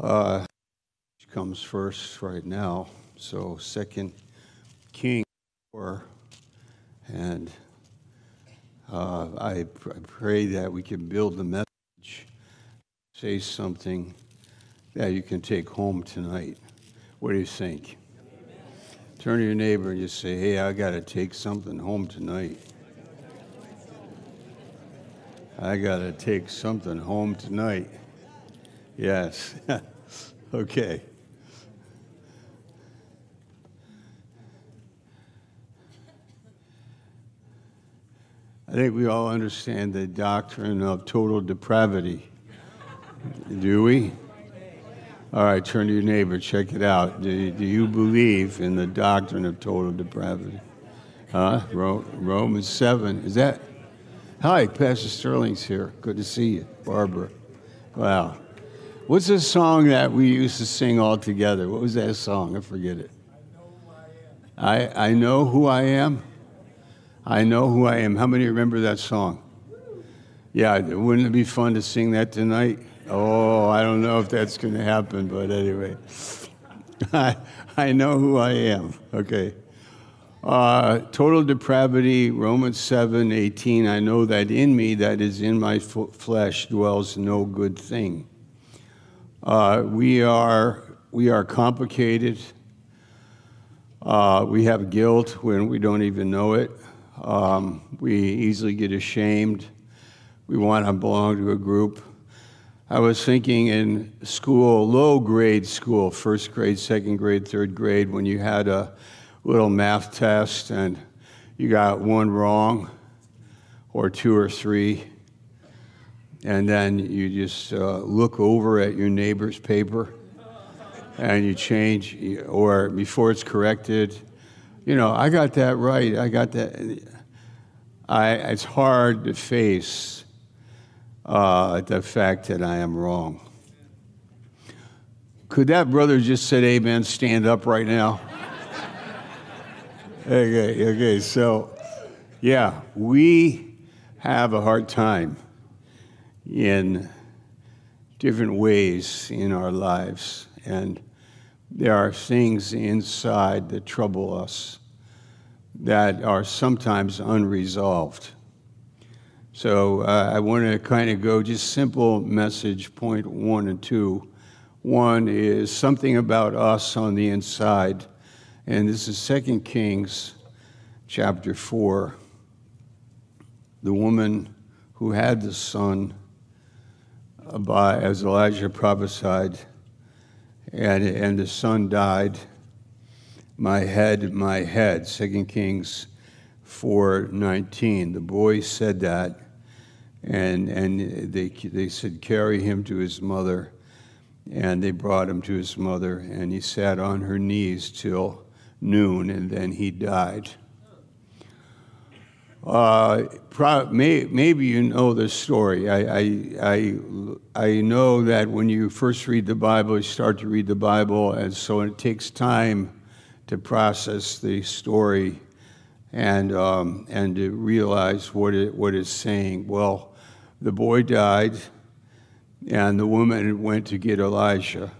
Uh, comes first right now. So Second King four, and uh, I, I pray that we can build the message, say something that you can take home tonight. What do you think? Turn to your neighbor and just say, "Hey, I got to take something home tonight." I got to take something home tonight. Yes. okay. I think we all understand the doctrine of total depravity. Do we? All right, turn to your neighbor, check it out. Do, do you believe in the doctrine of total depravity? Huh? Romans 7. Is that? Hi, Pastor Sterling's here. Good to see you. Barbara. Wow. What's the song that we used to sing all together? What was that song? I forget it. I, I know who I am. I know who I am. How many remember that song? Yeah, wouldn't it be fun to sing that tonight? Oh, I don't know if that's going to happen, but anyway. I, I know who I am. Okay. Uh, total depravity, Romans 7 18. I know that in me, that is in my f- flesh, dwells no good thing. Uh, we, are, we are complicated. Uh, we have guilt when we don't even know it. Um, we easily get ashamed. We want to belong to a group. I was thinking in school, low grade school, first grade, second grade, third grade, when you had a little math test and you got one wrong or two or three, and then you just uh, look over at your neighbor's paper and you change, or before it's corrected, you know, I got that right. I got that. I, it's hard to face uh, the fact that I am wrong. Could that brother just said amen stand up right now? okay, okay, so yeah, we have a hard time in different ways in our lives. And there are things inside that trouble us that are sometimes unresolved. So uh, I want to kind of go just simple message point one and two. One is something about us on the inside, and this is Second Kings chapter 4. The woman who had the son, by, as Elijah prophesied, and, and the son died. My head, my head, 2 Kings 4.19. The boy said that, and, and they, they said, carry him to his mother. And they brought him to his mother, and he sat on her knees till noon, and then he died. Uh, pro- may, maybe you know this story. I, I, I, I know that when you first read the Bible, you start to read the Bible, and so it takes time to process the story and, um, and to realize what it, what it's saying. Well, the boy died, and the woman went to get Elijah.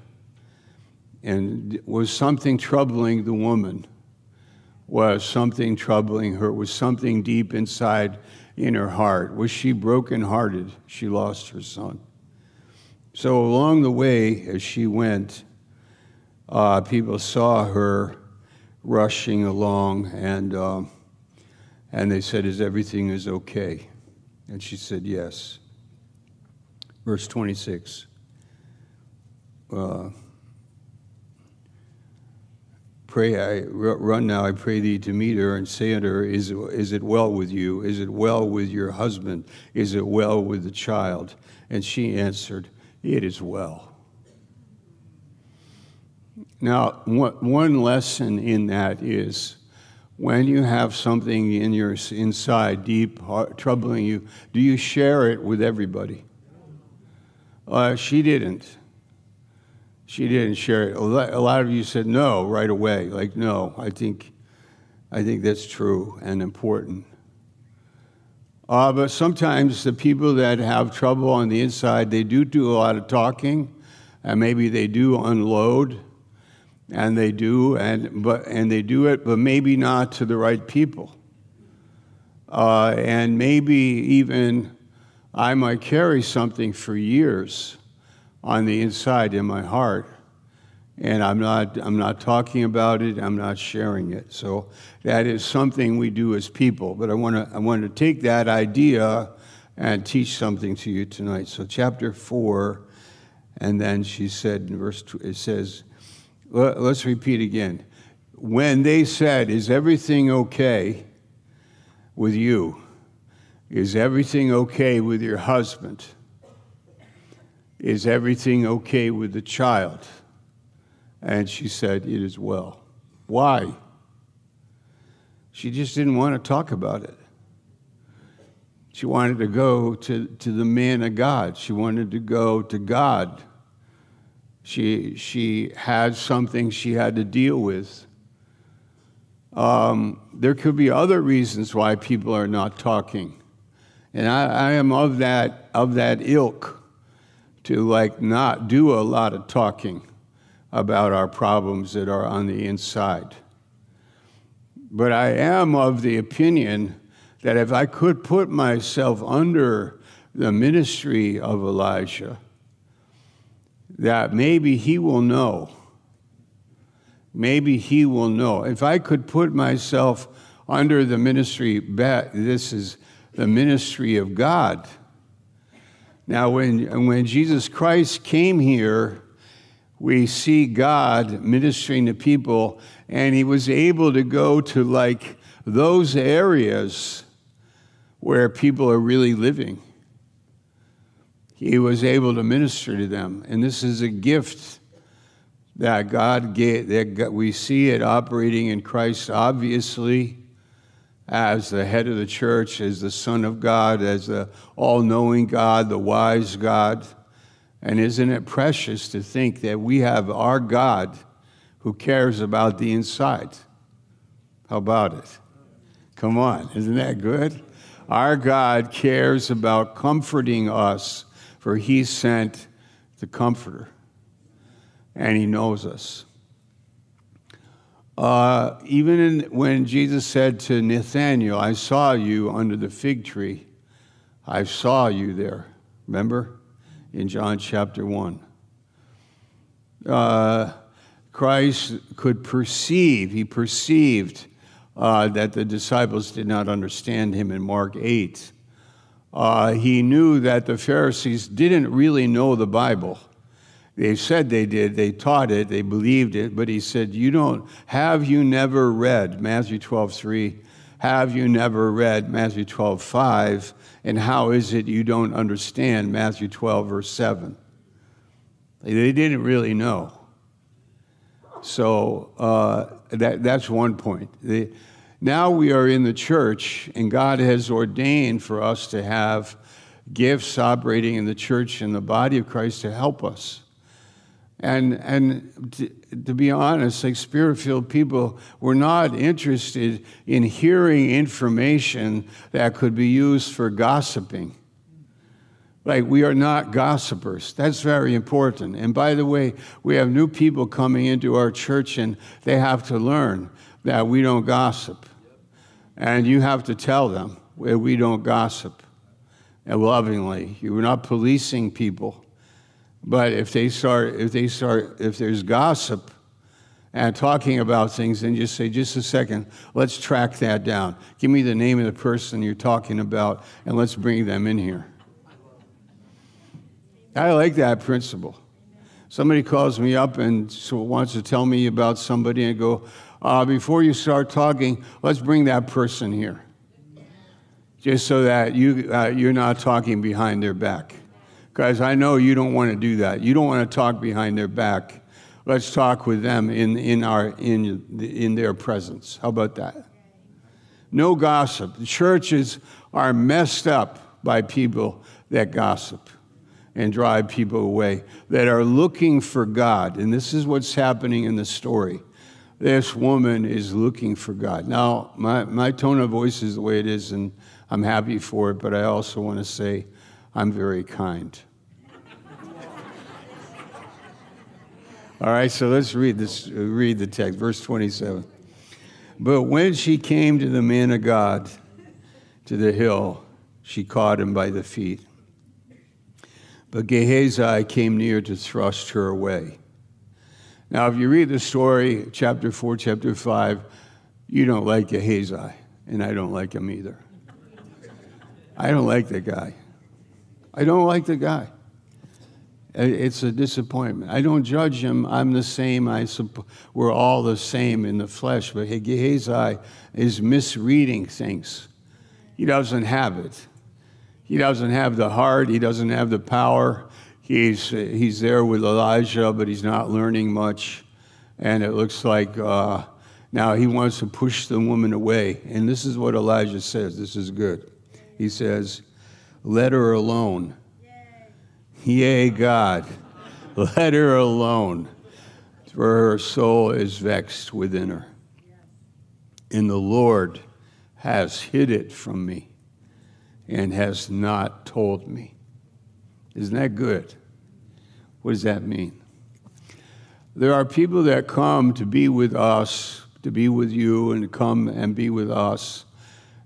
And was something troubling the woman? Was something troubling her, was something deep inside in her heart. Was she brokenhearted? She lost her son. So along the way, as she went, uh, people saw her rushing along, and uh, and they said, "Is everything is okay?" And she said, "Yes." Verse twenty-six. Uh, Pray, I run now, I pray thee to meet her and say unto her, is, is it well with you? Is it well with your husband? Is it well with the child? And she answered, It is well. Now, one lesson in that is when you have something in your inside deep heart, troubling you, do you share it with everybody? Uh, she didn't she didn't share it. A lot of you said no right away. Like, no, I think, I think that's true and important. Uh, but sometimes the people that have trouble on the inside, they do do a lot of talking, and maybe they do unload, and they do, and but and they do it, but maybe not to the right people. Uh, and maybe even I might carry something for years on the inside in my heart and I'm not, I'm not talking about it, I'm not sharing it. So that is something we do as people. But I want to I want to take that idea and teach something to you tonight. So chapter 4, and then she said in verse, two, it says, let's repeat again. When they said, Is everything okay with you? Is everything okay with your husband? Is everything okay with the child? And she said, It is well. Why? She just didn't want to talk about it. She wanted to go to, to the man of God. She wanted to go to God. She, she had something she had to deal with. Um, there could be other reasons why people are not talking. And I, I am of that, of that ilk to like not do a lot of talking about our problems that are on the inside. But I am of the opinion that if I could put myself under the ministry of Elijah, that maybe he will know. Maybe he will know. If I could put myself under the ministry, this is the ministry of God. Now, when, when Jesus Christ came here, we see God ministering to people, and he was able to go to like those areas where people are really living. He was able to minister to them, and this is a gift that God gave. That we see it operating in Christ, obviously, as the head of the church, as the Son of God, as the all-knowing God, the wise God. And isn't it precious to think that we have our God who cares about the inside? How about it? Come on, isn't that good? Our God cares about comforting us, for He sent the Comforter, and He knows us. Uh, even in, when Jesus said to Nathanael, I saw you under the fig tree, I saw you there. Remember? in John chapter 1. Uh, Christ could perceive, he perceived uh, that the disciples did not understand him in Mark 8. Uh, he knew that the Pharisees didn't really know the Bible. They said they did, they taught it, they believed it, but he said, You don't, have you never read Matthew 12, 3? Have you never read Matthew 12, 5? And how is it you don't understand Matthew 12, verse 7? They didn't really know. So uh, that, that's one point. The, now we are in the church, and God has ordained for us to have gifts operating in the church and the body of Christ to help us. And, and to, to be honest, like spirit filled people, we're not interested in hearing information that could be used for gossiping. Like, we are not gossipers. That's very important. And by the way, we have new people coming into our church, and they have to learn that we don't gossip. And you have to tell them we don't gossip and lovingly. You're not policing people. But if they start, if they start, if there's gossip and talking about things, then just say, just a second, let's track that down. Give me the name of the person you're talking about, and let's bring them in here. I like that principle. Somebody calls me up and wants to tell me about somebody, and go, uh, before you start talking, let's bring that person here, just so that you uh, you're not talking behind their back. Guys, I know you don't want to do that. You don't want to talk behind their back. Let's talk with them in, in, our, in, in their presence. How about that? No gossip. The churches are messed up by people that gossip and drive people away, that are looking for God. And this is what's happening in the story. This woman is looking for God. Now, my, my tone of voice is the way it is, and I'm happy for it, but I also want to say I'm very kind. All right, so let's read this. Read the text, verse 27. But when she came to the man of God, to the hill, she caught him by the feet. But Gehazi came near to thrust her away. Now, if you read the story, chapter 4, chapter 5, you don't like Gehazi, and I don't like him either. I don't like the guy. I don't like the guy. It's a disappointment. I don't judge him. I'm the same. I supp- we're all the same in the flesh. But Gehazi is misreading things. He doesn't have it. He doesn't have the heart. He doesn't have the power. He's, he's there with Elijah, but he's not learning much. And it looks like uh, now he wants to push the woman away. And this is what Elijah says. This is good. He says, Let her alone. Yea, God, let her alone, for her soul is vexed within her. And the Lord has hid it from me and has not told me. Isn't that good? What does that mean? There are people that come to be with us, to be with you, and come and be with us,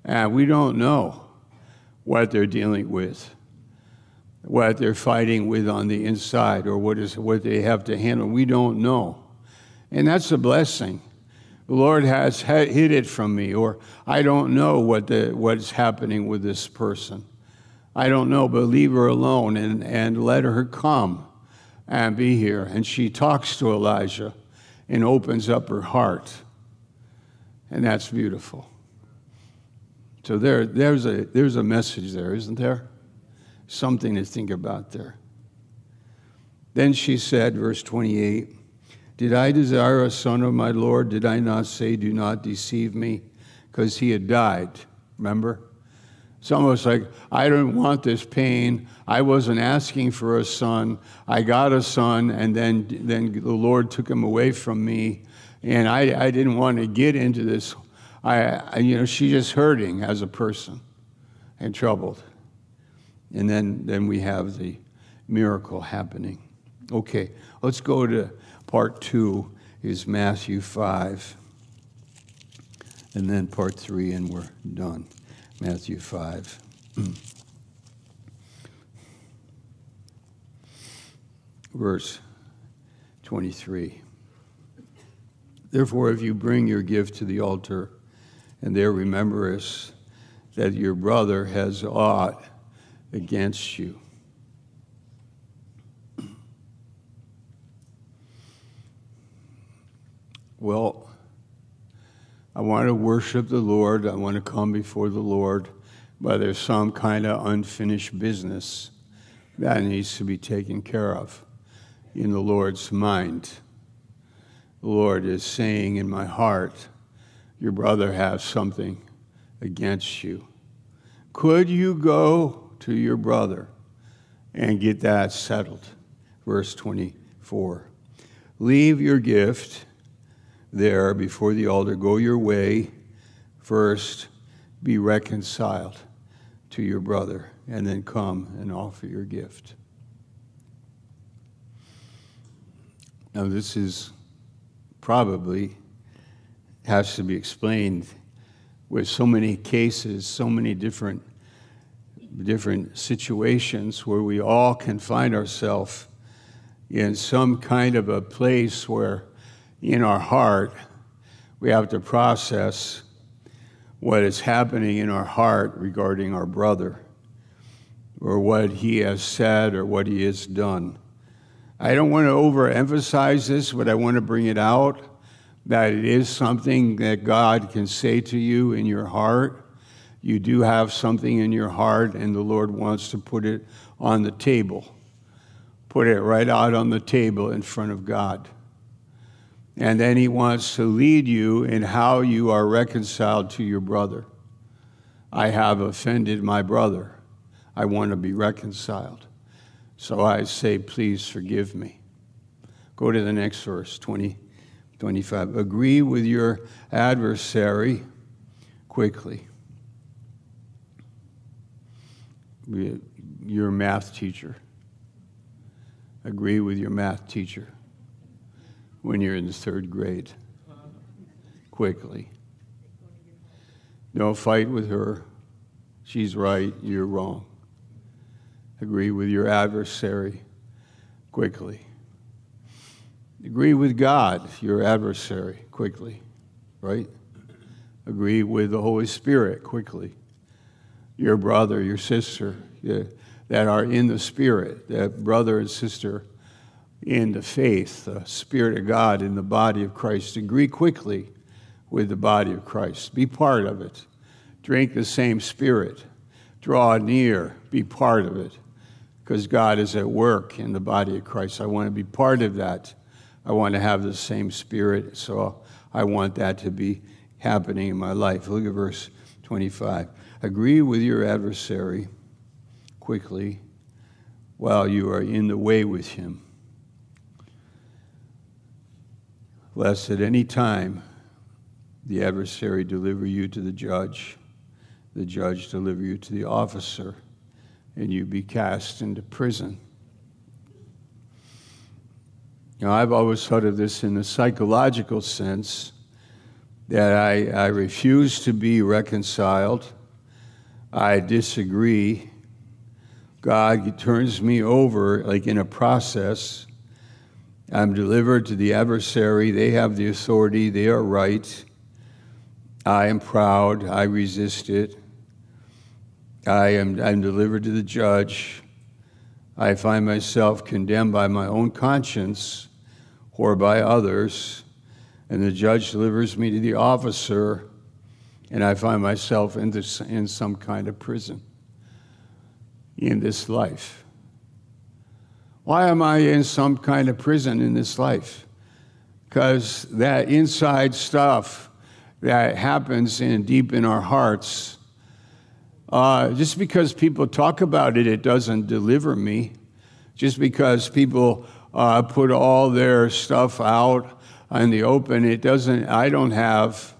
and we don't know what they're dealing with what they're fighting with on the inside or what is what they have to handle. We don't know. And that's a blessing. The Lord has hid it from me, or I don't know what the, what's happening with this person. I don't know, but leave her alone and, and let her come and be here. And she talks to Elijah and opens up her heart. And that's beautiful. So there, there's, a, there's a message there, isn't there? something to think about there. Then she said, verse 28, Did I desire a son of my Lord? Did I not say, Do not deceive me? Because he had died. Remember? It's almost like, I don't want this pain. I wasn't asking for a son. I got a son, and then, then the Lord took him away from me. And I, I didn't want to get into this. I, you know, she's just hurting as a person and troubled. And then, then we have the miracle happening. Okay, let's go to part two, is Matthew 5. And then part three, and we're done. Matthew 5. Verse 23. Therefore, if you bring your gift to the altar, and there remember us that your brother has aught against you. Well, I want to worship the Lord. I want to come before the Lord, but there's some kind of unfinished business that needs to be taken care of in the Lord's mind. The Lord is saying in my heart, Your brother has something against you. Could you go to your brother and get that settled. Verse 24 Leave your gift there before the altar. Go your way. First, be reconciled to your brother, and then come and offer your gift. Now, this is probably has to be explained with so many cases, so many different different situations where we all can find ourselves in some kind of a place where in our heart we have to process what is happening in our heart regarding our brother or what he has said or what he has done. I don't want to overemphasize this, but I want to bring it out that it is something that God can say to you in your heart you do have something in your heart, and the Lord wants to put it on the table. Put it right out on the table in front of God. And then He wants to lead you in how you are reconciled to your brother. I have offended my brother. I want to be reconciled. So I say, please forgive me. Go to the next verse, 20, 25. Agree with your adversary quickly your math teacher. Agree with your math teacher. when you're in the third grade. Quickly. Don't fight with her. She's right, you're wrong. Agree with your adversary quickly. Agree with God, your adversary, quickly, right? Agree with the Holy Spirit quickly. Your brother, your sister yeah, that are in the Spirit, that brother and sister in the faith, the Spirit of God in the body of Christ. Agree quickly with the body of Christ. Be part of it. Drink the same Spirit. Draw near. Be part of it. Because God is at work in the body of Christ. I want to be part of that. I want to have the same spirit, so I want that to be happening in my life. Look at verse 25. Agree with your adversary quickly while you are in the way with him, lest at any time the adversary deliver you to the judge, the judge deliver you to the officer, and you be cast into prison. Now, I've always thought of this in the psychological sense that I, I refuse to be reconciled. I disagree. God turns me over like in a process. I'm delivered to the adversary. They have the authority. They are right. I am proud. I resist it. I am I'm delivered to the judge. I find myself condemned by my own conscience or by others, and the judge delivers me to the officer, and I find myself in, this, in some kind of prison in this life. Why am I in some kind of prison in this life? Because that inside stuff that happens in deep in our hearts uh, just because people talk about it, it doesn't deliver me. Just because people uh, put all their stuff out in the open, it doesn't. I don't have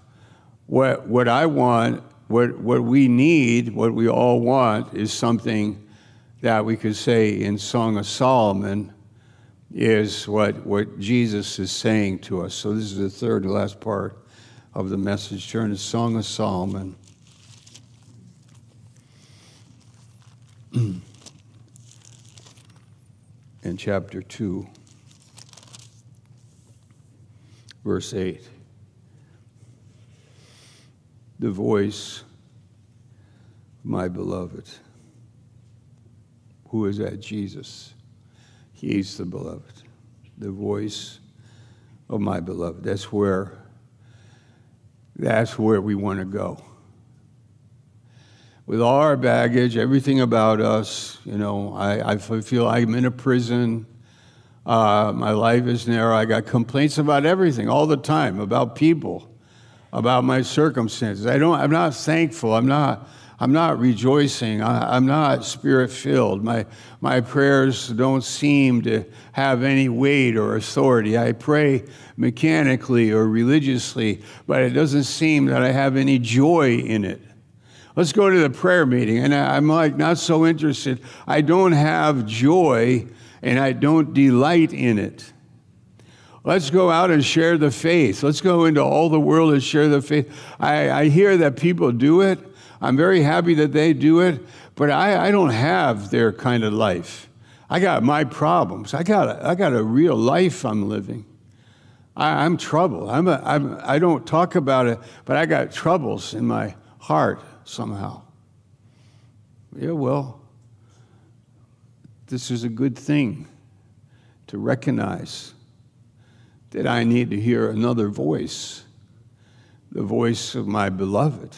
what what I want. What what we need, what we all want, is something that we could say in Song of Solomon is what what Jesus is saying to us. So this is the third and last part of the message. Turn to Song of Solomon. in chapter 2, verse 8. The voice of my beloved. Who is that? Jesus. He's the beloved. The voice of my beloved. That's where that's where we want to go with all our baggage, everything about us. You know, I, I feel I'm in a prison. Uh, my life is narrow. I got complaints about everything all the time, about people, about my circumstances. I don't. I'm not thankful. I'm not. I'm not rejoicing. I, am not spirit filled. My, my prayers don't seem to have any weight or authority. I pray mechanically or religiously, but it doesn't seem that I have any joy in it. Let's go to the prayer meeting. And I'm like, not so interested. I don't have joy and I don't delight in it. Let's go out and share the faith. Let's go into all the world and share the faith. I, I hear that people do it. I'm very happy that they do it, but I, I don't have their kind of life. I got my problems. I got a, I got a real life I'm living. I, am troubled. I'm a, I'm, I don't talk about it, but I got troubles in my heart somehow. Yeah, well, this is a good thing to recognize that I need to hear another voice, the voice of my beloved.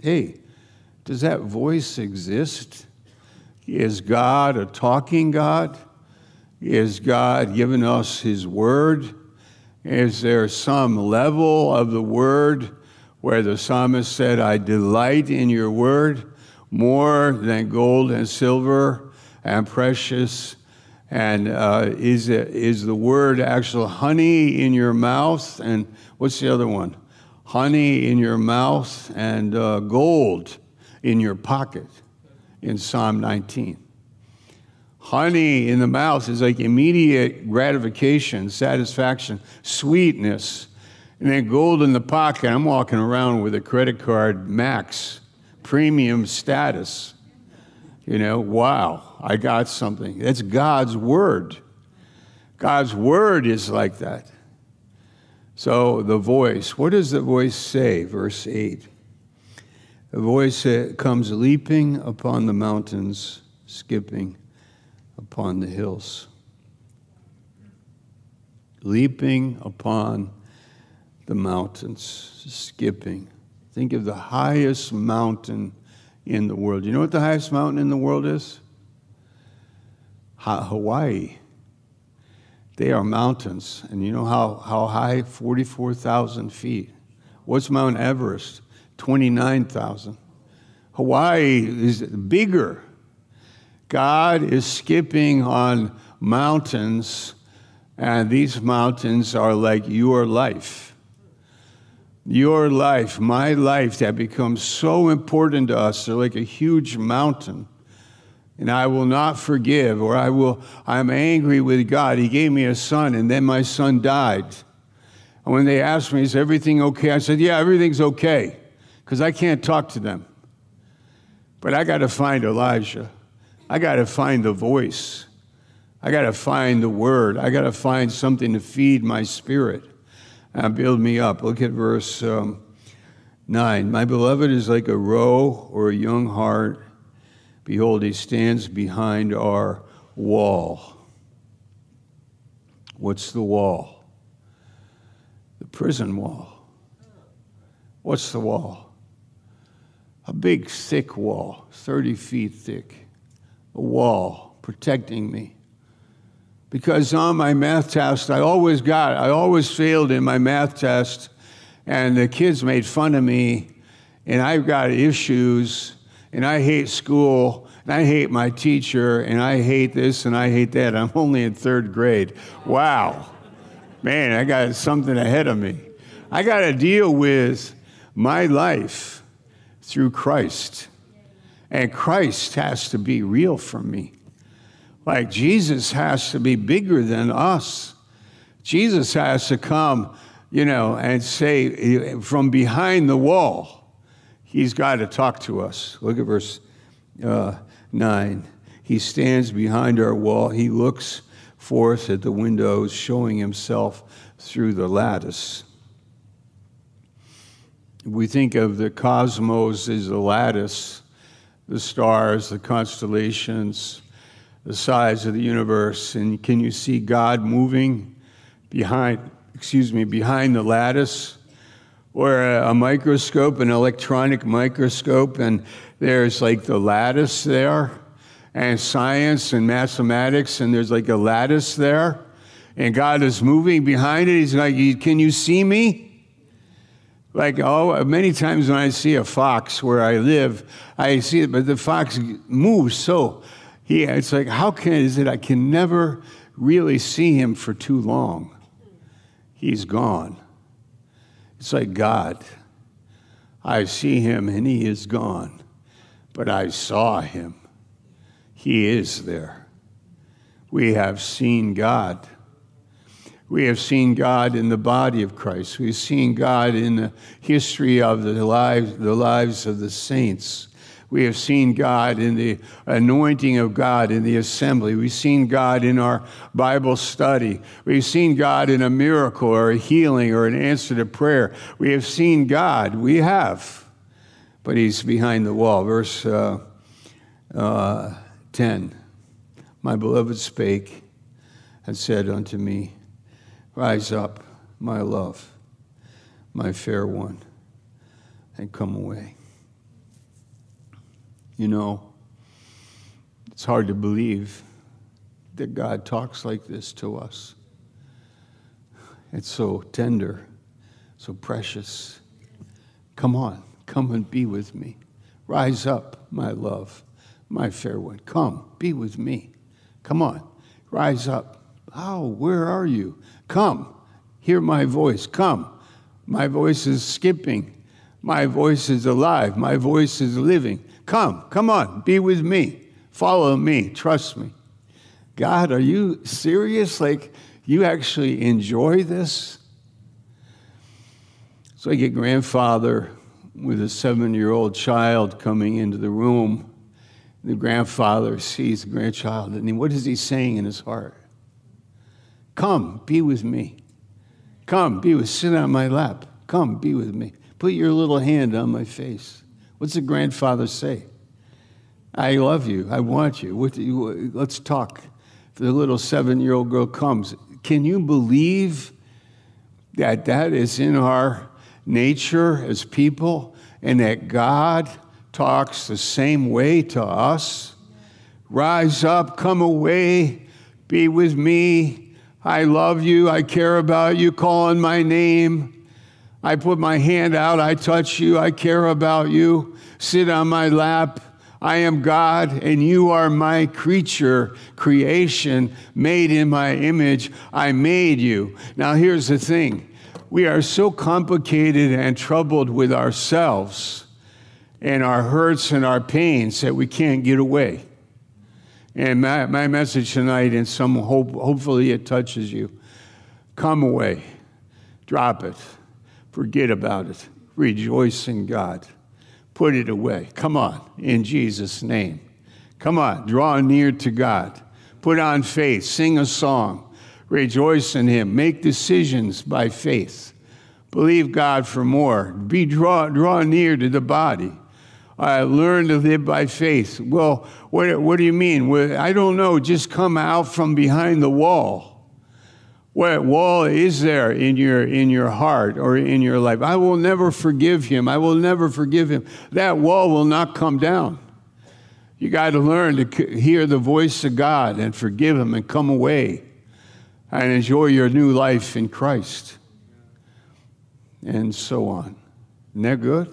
Hey, does that voice exist? Is God a talking God? Is God giving us His Word? Is there some level of the Word where the psalmist said, I delight in your word more than gold and silver and precious. And uh, is, it, is the word actual honey in your mouth? And what's the other one? Honey in your mouth and uh, gold in your pocket in Psalm 19. Honey in the mouth is like immediate gratification, satisfaction, sweetness. And then gold in the pocket, I'm walking around with a credit card max, premium status. You know, wow, I got something. That's God's word. God's word is like that. So the voice, what does the voice say? Verse 8. The voice comes leaping upon the mountains, skipping upon the hills. Leaping upon the mountains, skipping. Think of the highest mountain in the world. You know what the highest mountain in the world is? Hawaii. They are mountains. And you know how, how high? 44,000 feet. What's Mount Everest? 29,000. Hawaii is bigger. God is skipping on mountains, and these mountains are like your life. Your life, my life, that becomes so important to us. They're like a huge mountain. And I will not forgive, or I will, I'm angry with God. He gave me a son, and then my son died. And when they asked me, Is everything okay? I said, Yeah, everything's okay, because I can't talk to them. But I got to find Elijah. I got to find the voice. I got to find the word. I got to find something to feed my spirit and build me up. Look at verse um, 9. My beloved is like a roe or a young hart. Behold, he stands behind our wall. What's the wall? The prison wall. What's the wall? A big, thick wall, 30 feet thick a wall protecting me. Because on my math test, I always got, I always failed in my math test, and the kids made fun of me, and I've got issues, and I hate school, and I hate my teacher, and I hate this, and I hate that. I'm only in third grade. Wow. Man, I got something ahead of me. I got to deal with my life through Christ. And Christ has to be real for me. Like Jesus has to be bigger than us. Jesus has to come, you know, and say from behind the wall, he's got to talk to us. Look at verse uh, 9. He stands behind our wall. He looks forth at the windows, showing himself through the lattice. We think of the cosmos as a lattice the stars, the constellations, the size of the universe. And can you see God moving behind, excuse me, behind the lattice? Or a, a microscope, an electronic microscope, and there's like the lattice there, and science and mathematics, and there's like a lattice there, and God is moving behind it. He's like, Can you see me? Like, oh, many times when I see a fox where I live, I see it, but the fox moves so. He, it's like, how can is it I can never really see him for too long? He's gone. It's like God. I see him and he is gone, but I saw him. He is there. We have seen God. We have seen God in the body of Christ. We've seen God in the history of the lives, the lives of the saints. We have seen God in the anointing of God in the assembly. We've seen God in our Bible study. We've seen God in a miracle or a healing or an answer to prayer. We have seen God. We have. But He's behind the wall. Verse uh, uh, 10 My beloved spake and said unto me, Rise up, my love, my fair one, and come away. You know, it's hard to believe that God talks like this to us. It's so tender, so precious. Come on, come and be with me. Rise up, my love, my fair one. Come, be with me. Come on, rise up. Oh, where are you? Come, hear my voice. Come. My voice is skipping. My voice is alive. My voice is living. Come, come on, be with me. Follow me. Trust me. God, are you serious? Like, you actually enjoy this? So I get grandfather with a seven year old child coming into the room. The grandfather sees the grandchild, and what is he saying in his heart? Come, be with me. Come, be with, sit on my lap. Come, be with me. Put your little hand on my face. What's the grandfather say? I love you. I want you. Let's talk. The little seven year old girl comes. Can you believe that that is in our nature as people and that God talks the same way to us? Rise up, come away, be with me. I love you. I care about you. Call on my name. I put my hand out. I touch you. I care about you. Sit on my lap. I am God and you are my creature, creation, made in my image. I made you. Now, here's the thing we are so complicated and troubled with ourselves and our hurts and our pains that we can't get away. And my, my message tonight, and some hope, hopefully it touches you. Come away, drop it, forget about it, rejoice in God put it away. Come on, in Jesus' name. Come on, draw near to God. Put on faith, sing a song, rejoice in Him, make decisions by faith. Believe God for more. Be draw, draw near to the body. I learn to live by faith. Well, what, what do you mean? I don't know. Just come out from behind the wall. What wall is there in your, in your heart or in your life? I will never forgive him. I will never forgive him. That wall will not come down. You got to learn to hear the voice of God and forgive him and come away and enjoy your new life in Christ. And so on. Isn't that good?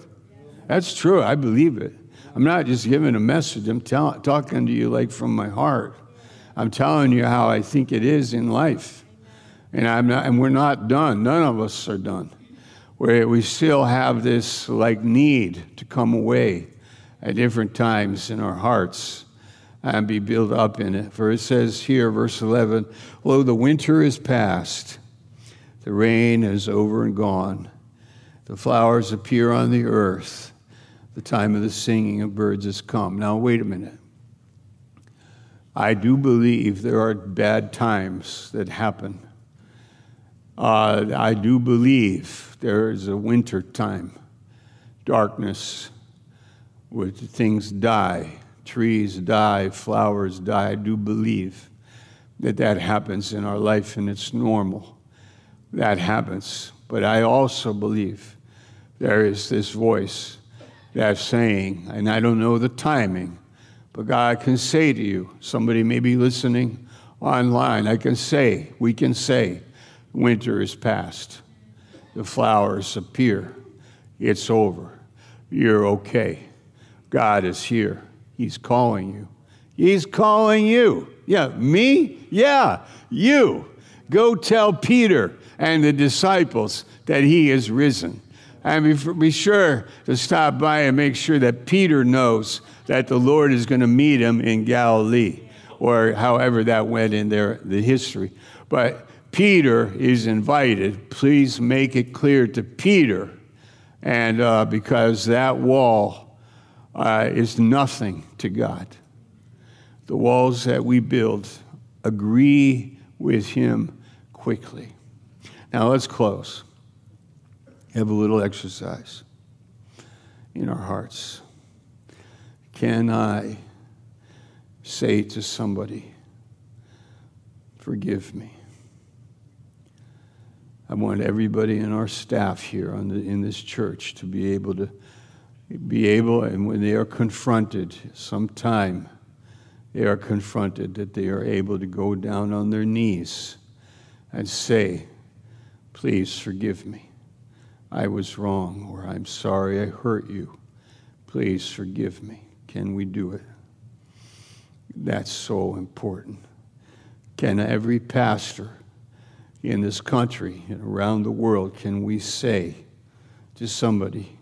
That's true. I believe it. I'm not just giving a message, I'm tell- talking to you like from my heart. I'm telling you how I think it is in life. And, not, and we're not done. None of us are done. We still have this like need to come away at different times in our hearts and be built up in it. For it says here, verse 11, Lo, the winter is past, the rain is over and gone, the flowers appear on the earth, the time of the singing of birds has come. Now, wait a minute. I do believe there are bad times that happen. Uh, I do believe there is a winter time, darkness, where things die, trees die, flowers die. I do believe that that happens in our life and it's normal. That happens. But I also believe there is this voice that's saying, and I don't know the timing, but God can say to you, somebody may be listening online, I can say, we can say, Winter is past. The flowers appear. It's over. You're okay. God is here. He's calling you. He's calling you. Yeah, me? Yeah, you. Go tell Peter and the disciples that he is risen. And be, sure to stop by and make sure that Peter knows that the Lord is going to meet him in Galilee, or however that went in their the history. But Peter is invited. Please make it clear to Peter, and uh, because that wall uh, is nothing to God. The walls that we build agree with Him quickly. Now let's close. Have a little exercise in our hearts. Can I say to somebody, Forgive me? I want everybody in our staff here the, in this church to be able to be able, and when they are confronted, sometime they are confronted, that they are able to go down on their knees and say, Please forgive me. I was wrong, or I'm sorry I hurt you. Please forgive me. Can we do it? That's so important. Can every pastor in this country and around the world can we say to somebody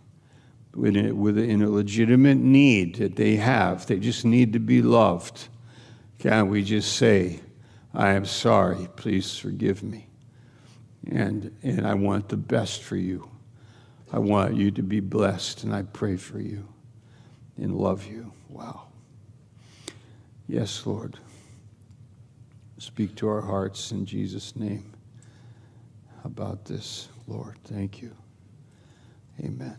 with a, with a, in a legitimate need that they have, they just need to be loved, can we just say, I am sorry. Please forgive me. And, and I want the best for you. I want you to be blessed, and I pray for you and love you. Wow. Yes, Lord. Speak to our hearts in Jesus' name about this, Lord. Thank you. Amen.